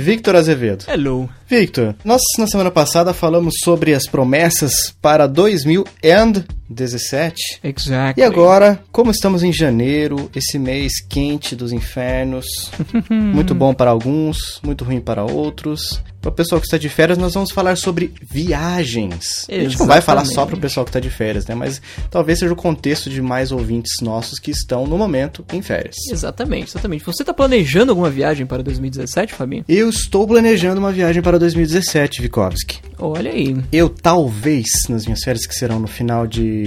Victor Azevedo. Hello. Victor, nós na semana passada falamos sobre as promessas para 2017. Exactly. E agora, como estamos em janeiro, esse mês quente dos infernos, muito bom para alguns, muito ruim para outros. Para o pessoal que está de férias, nós vamos falar sobre viagens. A gente não vai falar só para o pessoal que está de férias, né? Mas talvez seja o contexto de mais ouvintes nossos que estão no momento em férias. Exatamente, exatamente. Você está planejando alguma viagem para 2017, Fabinho? Eu estou planejando uma viagem para 2017, Vikovski. Olha aí. Eu talvez, nas minhas férias que serão no final de.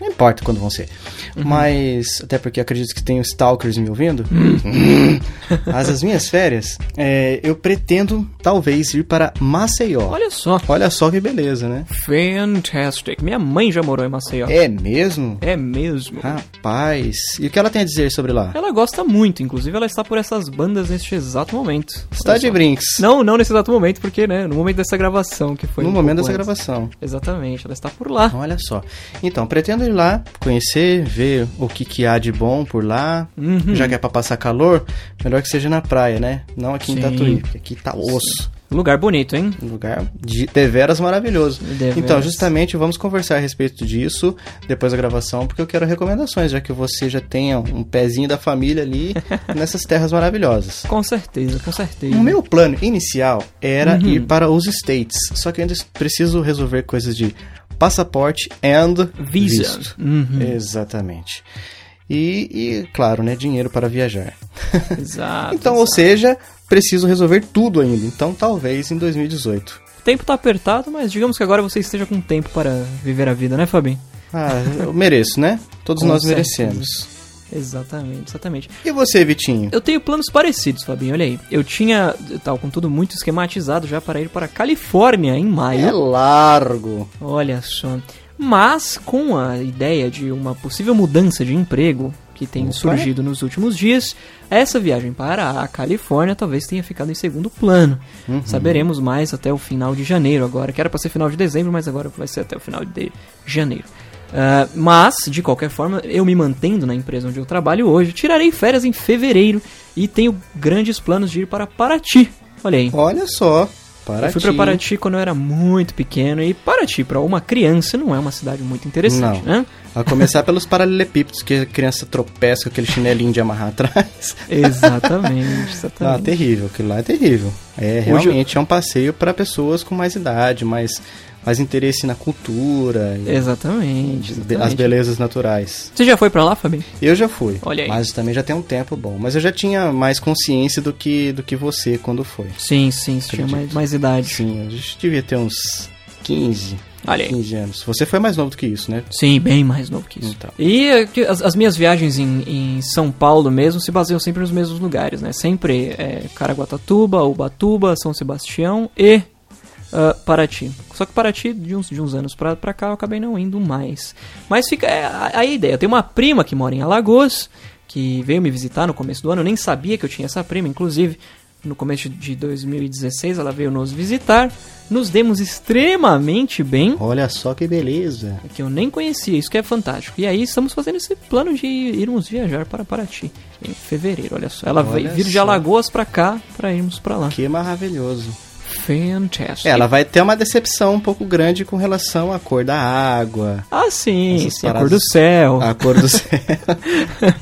Não importa quando vão ser. Uhum. Mas. Até porque acredito que tem stalkers me ouvindo. Uhum. Mas as minhas férias, é, eu pretendo, talvez, ir para Maceió. Olha só. Olha só que beleza, né? Fantastic. Minha mãe já morou em Maceió. É mesmo? É mesmo. Rapaz. E o que ela tem a dizer sobre lá? Ela gosta muito. Inclusive, ela está por essas bandas neste exato momento. Está de brinks. Não, não nesse exato momento, porque, né, no momento dessa gravação que foi. No um momento dessa antes. gravação. Exatamente, ela está por lá. Olha só. Então, pretendo ir lá, conhecer, ver o que, que há de bom por lá. Uhum. Já que é pra passar calor, melhor que seja na praia, né? Não aqui Sim. em Tatuí, porque aqui tá osso. Lugar bonito, hein? Lugar de deveras maravilhoso. Deveras. Então, justamente, vamos conversar a respeito disso depois da gravação, porque eu quero recomendações, já que você já tem um pezinho da família ali nessas terras maravilhosas. Com certeza, com certeza. O meu plano inicial era Uhum. ir para os States, só que eu ainda preciso resolver coisas de passaporte and Visa. Uhum. Exatamente. E, e, claro, né, dinheiro para viajar. Exato. então, ou exato. seja, preciso resolver tudo ainda. Então, talvez em 2018. O tempo tá apertado, mas digamos que agora você esteja com tempo para viver a vida, né, Fabinho? Ah, eu mereço, né? Todos Com nós certeza. merecemos. Exatamente, exatamente. E você, Vitinho? Eu tenho planos parecidos, Fabinho, olha aí. Eu tinha, tal, com tudo muito esquematizado já para ir para a Califórnia em maio. É largo. Olha só. Mas com a ideia de uma possível mudança de emprego que tem Opa. surgido nos últimos dias, essa viagem para a Califórnia talvez tenha ficado em segundo plano. Uhum. Saberemos mais até o final de janeiro agora, que era para ser final de dezembro, mas agora vai ser até o final de janeiro. Ah, mas, de qualquer forma, eu me mantendo na empresa onde eu trabalho hoje, tirarei férias em fevereiro e tenho grandes planos de ir para Paraty. Olha aí. Olha só. Paraty. Eu fui pra Paraty quando eu era muito pequeno e Paraty, pra uma criança, não é uma cidade muito interessante, Não. né? A começar pelos paralelepípedos, que a criança tropeça com aquele chinelinho de amarrar atrás. Exatamente, Ah, exatamente. terrível. Aquilo lá é terrível. É, realmente é um passeio para pessoas com mais idade, mais, mais interesse na cultura. Exatamente, be- As exatamente. belezas naturais. Você já foi pra lá, Fabi? Eu já fui. Olha aí. Mas também já tem um tempo bom. Mas eu já tinha mais consciência do que, do que você quando foi. Sim, sim, você tinha mais, mais idade. Sim, a gente devia ter uns 15, Olha aí. 15 anos. Você foi mais novo do que isso, né? Sim, bem mais novo que isso. Então. E é, as, as minhas viagens em, em São Paulo mesmo se baseiam sempre nos mesmos lugares, né? Sempre é, Caraguatatuba, Ubatuba, São Sebastião e ah, Paraty. Só que Paraty, de uns, de uns anos pra, pra cá, eu acabei não indo mais. Mas fica é, a- a ideia. Eu tenho uma prima que mora em Alagoas, que veio me visitar no começo do ano. Eu nem sabia que eu tinha essa prima, inclusive. No começo de 2016 ela veio nos visitar. Nos demos extremamente bem Olha só que beleza. que eu nem conhecia, isso que é fantástico. E aí estamos fazendo esse plano de irmos viajar para Paraty em fevereiro, olha só. Ela Olha veio vir de. Alagoas para cá para irmos para lá. Que maravilhoso. Fantástico. Ela vai ter uma decepção um pouco grande com relação à cor da água, Ah, sim, sim a cor paradas- do céu. a cor do céu.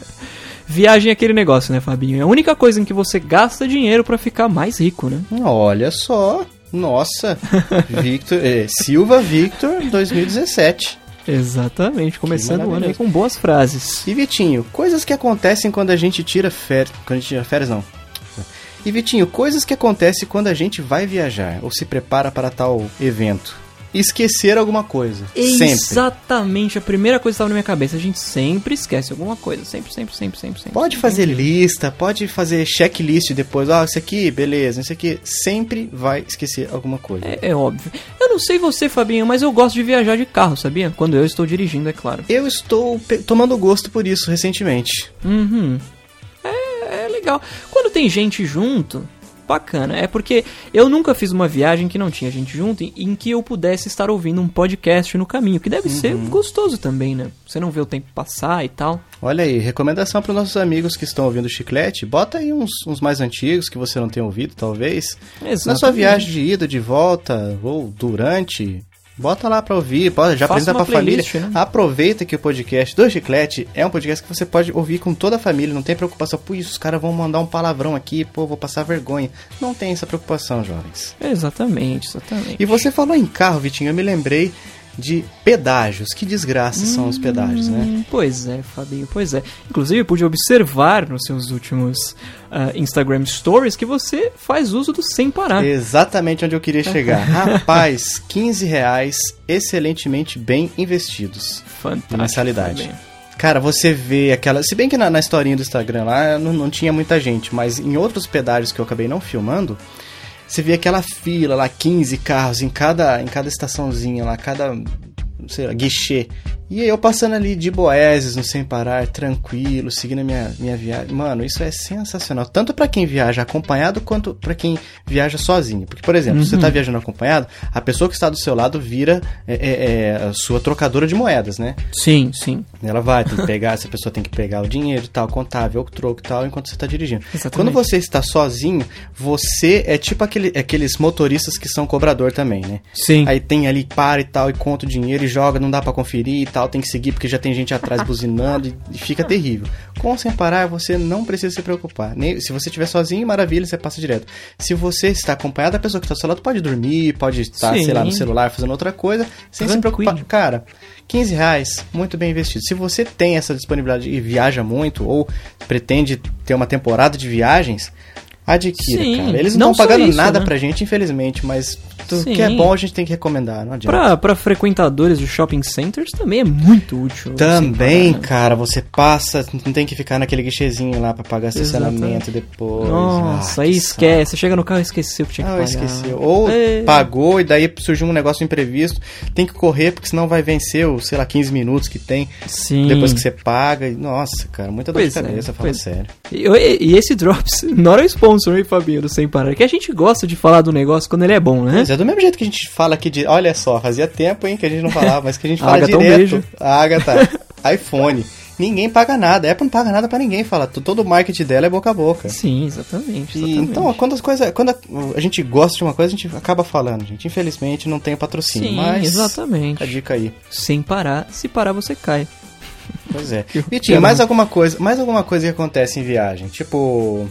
Viagem é aquele negócio, né, Fabinho? É a única coisa em que você gasta dinheiro para ficar mais rico, né? Olha só. Nossa. Victor, eh, Silva Victor 2017. Exatamente, começando o ano aí com boas frases. E Vitinho, coisas que acontecem quando a gente tira férias. Quando a gente tira férias, não. E Vitinho, coisas que acontecem quando a gente vai viajar ou se prepara para tal evento. Esquecer alguma coisa. Sempre. Exatamente, a primeira coisa que estava na minha cabeça. A gente sempre esquece alguma coisa. Sempre, sempre, sempre, sempre. sempre Pode sempre. fazer lista, pode fazer checklist depois. Ah, isso aqui, beleza, isso aqui. Sempre vai esquecer alguma coisa. É, é óbvio. Eu não sei você, Fabinho, mas eu gosto de viajar de carro, sabia? Quando eu estou dirigindo, é claro. Eu estou tomando gosto por isso recentemente. Uhum. Legal. Quando tem gente junto, bacana. É porque eu nunca fiz uma viagem que não tinha gente junto em, em que eu pudesse estar ouvindo um podcast no caminho, que deve ser gostoso também, né? Você não vê o tempo passar e tal. Olha aí, recomendação para os nossos amigos que estão ouvindo o Chiclete. Bota aí uns, uns mais antigos que você não tenha ouvido, talvez. Na sua Exatamente. viagem de ida, de volta, ou durante, bota lá para ouvir, pode, já apresenta pra família. playlist, né? Aproveita que o podcast do Chiclete é um podcast que você pode ouvir com toda a família, não tem preocupação, pô, isso, os caras vão mandar um palavrão aqui, pô, vou passar vergonha. Não tem essa preocupação, jovens. Exatamente, exatamente. E você falou em carro, Vitinho, eu me lembrei de pedágios. Que desgraça são os pedágios, né? Hum, Pois é, Fabinho, pois é. Inclusive, eu pude observar nos seus últimos ah, Instagram Stories que você faz uso do sem parar. Exatamente onde eu queria chegar. Rapaz, 15 reais excelentemente bem investidos. Fantástico. mensalidade. Fabinho. Cara, você vê aquela. Se bem que na, na historinha do Instagram lá não, não tinha muita gente, mas em outros pedágios que eu acabei não filmando, você vê aquela fila lá, 15 carros em cada, em cada estaçãozinha lá, cada. sei lá, guichê. E eu passando ali de Boéses, no Sem Parar, tranquilo, seguindo a minha, minha viagem. Mano, isso é sensacional. Tanto pra quem viaja acompanhado, quanto pra quem viaja sozinho. Porque, por exemplo, se você tá viajando acompanhado, a pessoa que está do seu lado vira é, é, é, a sua trocadora de moedas, né? Sim, sim. Ela vai, tem que pegar, essa pessoa tem que pegar o dinheiro e tal, contável, o troco e tal, enquanto você está dirigindo. Exatamente. Quando você está sozinho, você é tipo aquele, aqueles motoristas que são cobrador também, né? Sim. Aí tem ali, para e tal, e conta o dinheiro e joga, não dá pra conferir e tal, tem que seguir porque já tem gente atrás buzinando e, e fica terrível. Com sem parar, você não precisa se preocupar. Nem, se você estiver sozinho, maravilha, você passa direto. Se você está acompanhado, a pessoa que está do seu lado pode dormir, pode estar, Sim. sei lá, no celular fazendo outra coisa, sem se Tranquilo. preocupar. Cara, 15 reais, muito bem investido. Se você tem essa disponibilidade e viaja muito, ou pretende ter uma temporada de viagens, adquira, Sim, cara. Eles não não estão pagando isso, nada né? pra gente, infelizmente, mas tudo Sim. que é bom a gente tem que recomendar, não adianta. Pra, pra frequentadores de shopping centers também é muito útil. Também, né? cara, você passa, não tem que ficar naquele guichezinho lá pra pagar estacionamento depois. Nossa, Ah, aí que esquece. Você chega no carro e esqueceu que tinha que Ah, pagar. eu esqueci. Ou É. pagou e daí surgiu um negócio imprevisto. Tem que correr, porque senão vai vencer os, sei lá, 15 minutos que tem. Sim. Depois que você paga. Nossa, cara, muita dor Pois de é, cabeça, fala pois- sério. E, e- esse Drops, not a sponsor, hein, Fabinho, do Sem Parar. Que a gente gosta de falar do negócio quando ele é bom, né? Mas é do mesmo jeito que a gente fala aqui de. Olha só, fazia tempo, hein, que a gente não falava, mas que a gente fala Agatha, um direto. beijo. A Agatha, iPhone. Ninguém paga nada. A Apple não paga nada pra ninguém. Fala, todo o marketing dela é boca a boca. Sim, exatamente. E, exatamente. então, quando as coisas. Quando a, a gente gosta de uma coisa, a gente acaba falando, gente. Infelizmente não tem patrocínio. Sim, mas. exatamente. A dica aí. Sem parar, se parar você cai. Pois é. Vitinho, quero- mais alguma coisa, mais alguma coisa que acontece em viagem? Tipo.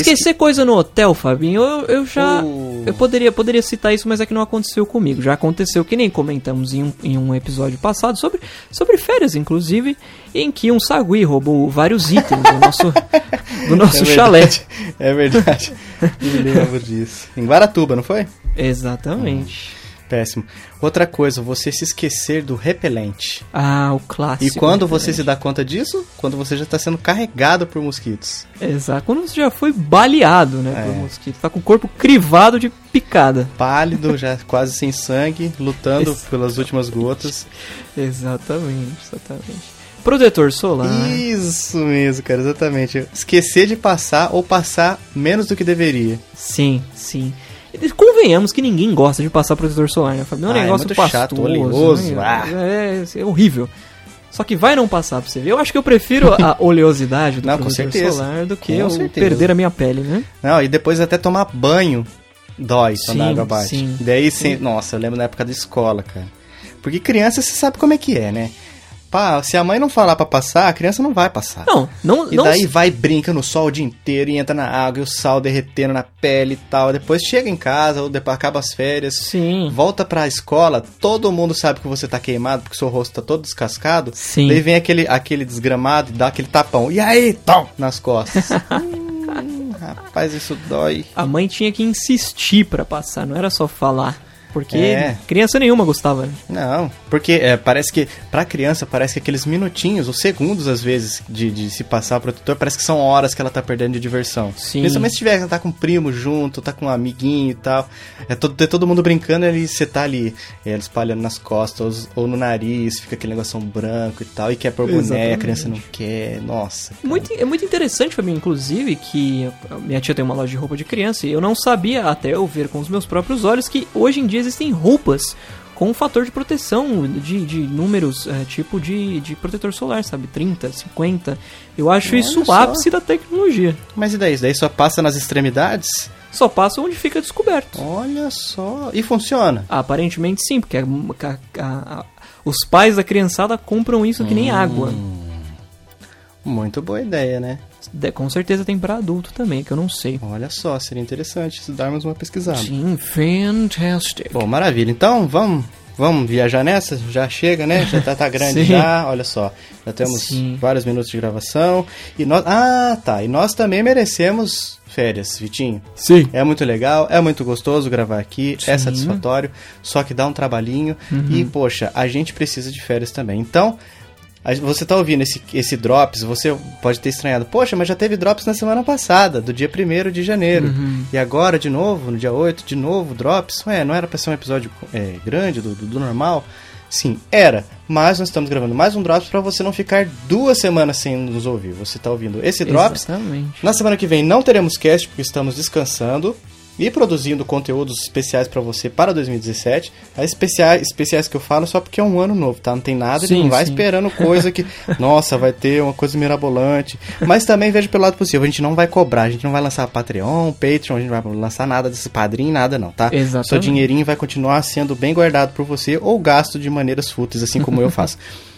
Esquecer coisa no hotel, Fabinho, eu, eu já. Uh. Eu poderia, poderia citar isso, mas é que não aconteceu comigo. Já aconteceu, que nem comentamos em um, em um episódio passado, sobre, sobre férias, inclusive, em que um sagui roubou vários itens do nosso, do nosso é chalé. É verdade. Me lembro disso. Em Guaratuba, não foi? Exatamente. Péssimo. Outra coisa, você se esquecer do repelente. Ah, o clássico. E quando você se dá conta disso? Quando você já está sendo carregado por mosquitos. Exato. Quando você já foi baleado, né, É. por mosquito. Tá com o corpo crivado de picada. Pálido, já quase sem sangue, lutando Esse- pelas últimas gotas. Exatamente, exatamente. Protetor solar. Isso mesmo, cara, exatamente. Esquecer de passar ou passar menos do que deveria. Sim, sim. Convenhamos que ninguém gosta de passar protetor solar, né, Fabio? É um Ah, é negócio muito pastoso, chato, oleoso, né? ah. É, é horrível. Só que vai não passar pra você ver. Eu acho que eu prefiro a oleosidade do Não, protetor solar do que Com eu certeza. perder a minha pele, né? Não, e depois até tomar banho dói quando Sim, a água bate. sim. Daí, sem... nossa, eu lembro na época da escola, cara. Porque criança, você sabe como é que é, né? Pá, se a mãe não falar pra passar, a criança não vai passar. Não, não, E não daí vai, brinca no sol o dia inteiro e entra na água e o sal derretendo na pele e tal. Depois chega em casa ou depois acaba as férias. Sim. Volta pra escola, todo mundo sabe que você tá queimado porque seu rosto tá todo descascado. Sim. Daí vem aquele, aquele desgramado e dá aquele tapão. E aí, tom, nas costas. hum, rapaz, isso dói. A mãe tinha que insistir pra passar, não era só falar. Porque É. criança nenhuma gostava, né? Não, Porque é, parece que, pra criança, parece que aqueles minutinhos, ou segundos às vezes, de, de se passar o protetor, parece que são horas que ela tá perdendo de diversão. Sim. Principalmente se tiver, tá com um primo junto, tá com um amiguinho e tal. É todo, todo mundo brincando e você tá ali, é, espalhando nas costas ou, ou no nariz, fica aquele negócio branco e tal, e quer pôr boné, a criança não quer. Nossa. cara. Muito, é muito interessante pra mim, inclusive, que minha tia tem uma loja de roupa de criança e eu não sabia até eu ver com os meus próprios olhos que hoje em dia existem roupas com um fator de proteção de, de números, é, tipo de, de protetor solar, sabe? 30, 50. Eu acho Olha isso o ápice da tecnologia. Mas e daí? Isso daí só passa nas extremidades? Só passa onde fica descoberto. Olha só. E funciona? Aparentemente sim, porque a- a- a- os pais da criançada compram isso que nem água. Muito boa ideia, né? De- com certeza tem pra adulto também, que eu não sei. Olha só, seria interessante se darmos uma pesquisada. Sim, fantastic. Bom, maravilha. Então, vamos, vamos viajar nessa? Já chega, né? Já tá, tá grande Sim. já. Olha só, já temos Sim. vários minutos de gravação. E nós, ah, tá. E nós também merecemos férias, Vitinho. Sim. É muito legal, é muito gostoso gravar aqui, é satisfatório, só que dá um trabalhinho e, poxa, a gente precisa de férias também. Então, você tá ouvindo esse, esse Drops, você pode ter estranhado, poxa, mas já teve Drops na semana passada, do dia 1 de janeiro. E agora, de novo, no dia 8, de novo, Drops? Ué, não era pra ser um episódio é, grande, do, do, do normal? Sim, era. Mas nós estamos gravando mais um Drops pra você não ficar duas semanas sem nos ouvir. Você tá ouvindo esse Drops, Exatamente. na semana que vem não teremos cast porque estamos descansando e produzindo conteúdos especiais pra você para 2017. As especiais, especiais que eu falo só porque é um ano novo, tá? Não tem nada, Sim, não vai sim. esperando coisa que, nossa, vai ter uma coisa mirabolante. Mas também vejo pelo lado possível, a gente não vai cobrar, a gente não vai lançar Patreon, Patreon, a gente não vai lançar nada desse padrinho, nada não, tá? Exatamente. Seu dinheirinho vai continuar sendo bem guardado por você ou gasto de maneiras fúteis, assim como eu faço.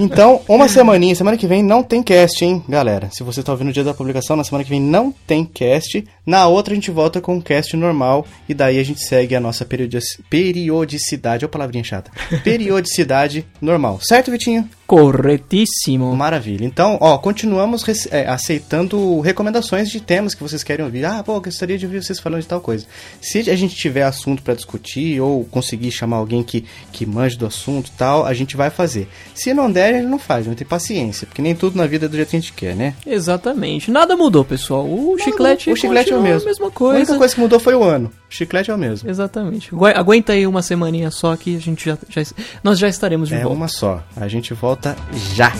Então, uma semaninha, semana que vem não tem cast, hein, galera? Se você tá ouvindo no dia da publicação, na semana que vem não tem cast. Na outra a gente volta com um cast normal e daí a gente segue a nossa periodici- periodicidade, ó palavrinha chata. Periodicidade normal. Certo, Vitinho? Corretíssimo. Maravilha. Então, ó, continuamos é, aceitando recomendações de temas que vocês querem ouvir. Ah, pô, gostaria de ouvir vocês falando de tal coisa. Se a gente tiver assunto pra discutir ou conseguir chamar alguém que, que manje do assunto tal, a gente vai fazer. Se não der, a gente não faz, não tem paciência, porque nem tudo na vida é do jeito que a gente quer, né? Exatamente. Nada mudou, pessoal. O chiclete, o chiclete é o mesmo. a mesma A única coisa. coisa que mudou foi o ano. Chiclete é o mesmo. Exatamente. Agu- Aguenta aí uma semaninha só que a gente já, já nós já estaremos de É volta. uma só. A gente volta já.